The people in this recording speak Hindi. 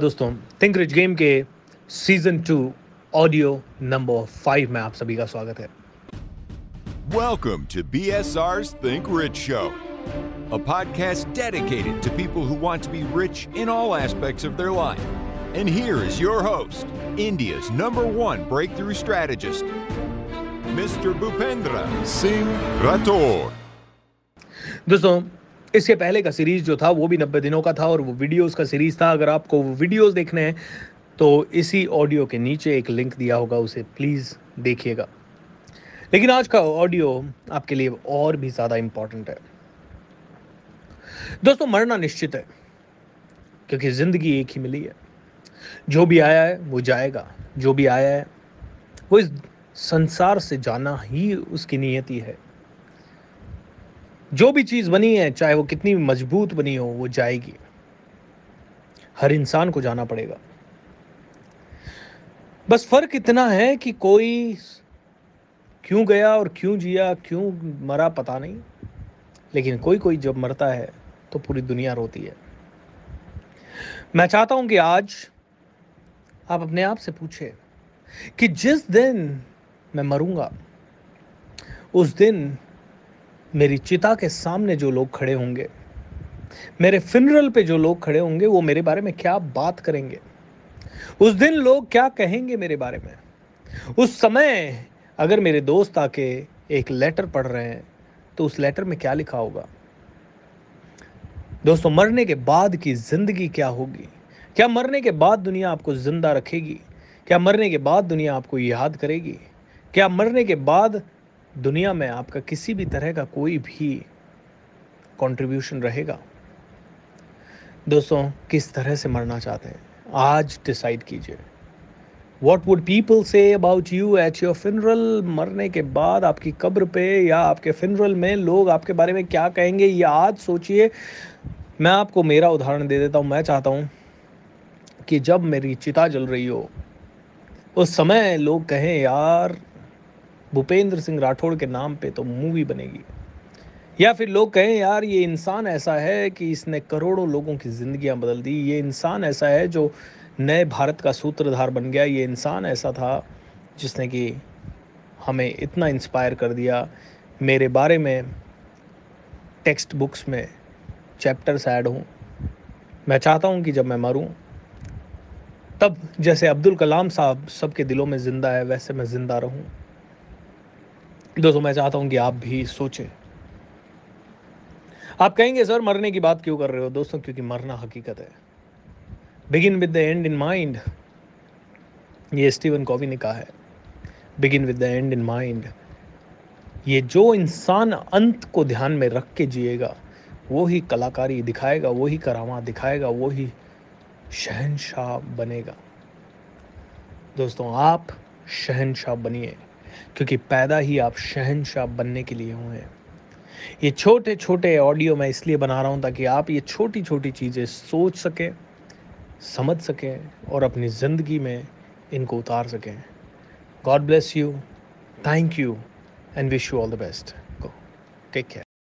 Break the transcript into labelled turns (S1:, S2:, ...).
S1: दोस्तों थिंक रिच गेम के season two audio number five में आप सभी का स्वागत है
S2: Welcome to BSR's Think Rich Show, a podcast dedicated to people who want to be rich in all aspects of their life. And here is your host, India's number one breakthrough strategist, Mr. Bhupendra Singh Rathore.
S1: दोस्तों इसके पहले का सीरीज़ जो था, वो भी नब्बे दिनों का था और वो वीडियोज़ का सीरीज़ था। अगर आपको वो वीडियोस देखने हैं तो इसी ऑडियो के नीचे एक लिंक दिया होगा, उसे प्लीज़ देखिएगा। लेकिन आज का ऑडियो आपके लिए और भी ज़्यादा इंपॉर्टेंट है। दोस्तों, मरना निश्चित है, क्योंकि ज़िंदगी एक ही मिली है। जो भी आया है, वो जाएगा। जो भी आया है, वो इस संसार से जाना ही उसकी नियति है। जो भी चीज़ बनी है, चाहे वो कितनी मज़बूत बनी हो, वो जाएगी। हर इंसान को जाना पड़ेगा। बस फ़र्क इतना है कि कोई क्यों गया और क्यों जिया, क्यों मरा पता नहीं। लेकिन कोई कोई जब मरता है तो पूरी दुनिया रोती है। मैं चाहता हूँ कि आज आप अपने आप से पूछे कि जिस दिन मैं मरूँगा, उस दिन मेरी चिता के सामने जो लोग खड़े होंगे, मेरे फिनरल पे जो लोग खड़े होंगे, वो मेरे बारे में क्या बात करेंगे? उस दिन लोग क्या कहेंगे मेरे बारे में? उस समय अगर मेरे दोस्त आके एक लेटर पढ़ रहे हैं तो उस लेटर में क्या लिखा होगा? दोस्तों, मरने के बाद की ज़िंदगी क्या होगी? क्या मरने के बाद दुनिया आपको ज़िंदा रखेगी? क्या मरने के बाद दुनिया आपको याद करेगी? क्या मरने के बाद दुनिया में आपका किसी भी तरह का कोई भी कंट्रीब्यूशन रहेगा। दोस्तों, किस तरह से मरना चाहते हैं? आज डिसाइड कीजिए। What would people say about you at your funeral मरने के बाद आपकी कब्र पे या आपके फिनरल में लोग आपके बारे में क्या कहेंगे? ये आज सोचिए। मैं आपको मेरा उदाहरण दे देता हूँ। मैं चाहता हूँ कि जब मेरी चिता जल रही हो, उस समय लोग कहें, यार भूपेंद्र सिंह राठौड़ के नाम पे तो मूवी बनेगी। या फिर लोग कहें, यार, ये इंसान ऐसा है कि इसने करोड़ों लोगों की ज़िंदगियाँ बदल दी। ये इंसान ऐसा है जो नए भारत का सूत्रधार बन गया। ये इंसान ऐसा था जिसने कि हमें इतना इंस्पायर कर दिया। मेरे बारे में टेक्स्ट बुक्स में चैप्टर्स ऐड हों। मैं चाहता हूँ कि जब मैं मरूँ, तब जैसे अब्दुल कलाम साहब सबके दिलों में ज़िंदा है, वैसे मैं ज़िंदा रहूँ। दोस्तों मैं चाहता हूँ कि आप भी सोचें। आप कहेंगे, सर, मरने की बात क्यों कर रहे हो दोस्तों? क्योंकि मरना हकीकत है। Begin with the end in mind ये स्टीवन कॉवी ने कहा है। Begin with the end in mind ये जो इंसान अंत को ध्यान में रख के जिएगा, वो ही कलाकारी दिखाएगा, वो ही करामा दिखाएगा, वो ही शहनशाह बनेगा। दोस्तों, आप शहनशाह बनिए। क्योंकि पैदा ही आप शहनशाह बनने के लिए हुए हैं। ये छोटे छोटे ऑडियो मैं इसलिए बना रहा हूँ ताकि आप ये छोटी छोटी चीज़ें सोच सकें, समझ सकें और अपनी ज़िंदगी में इनको उतार सकें। God bless you thank you and wish you all the best go take care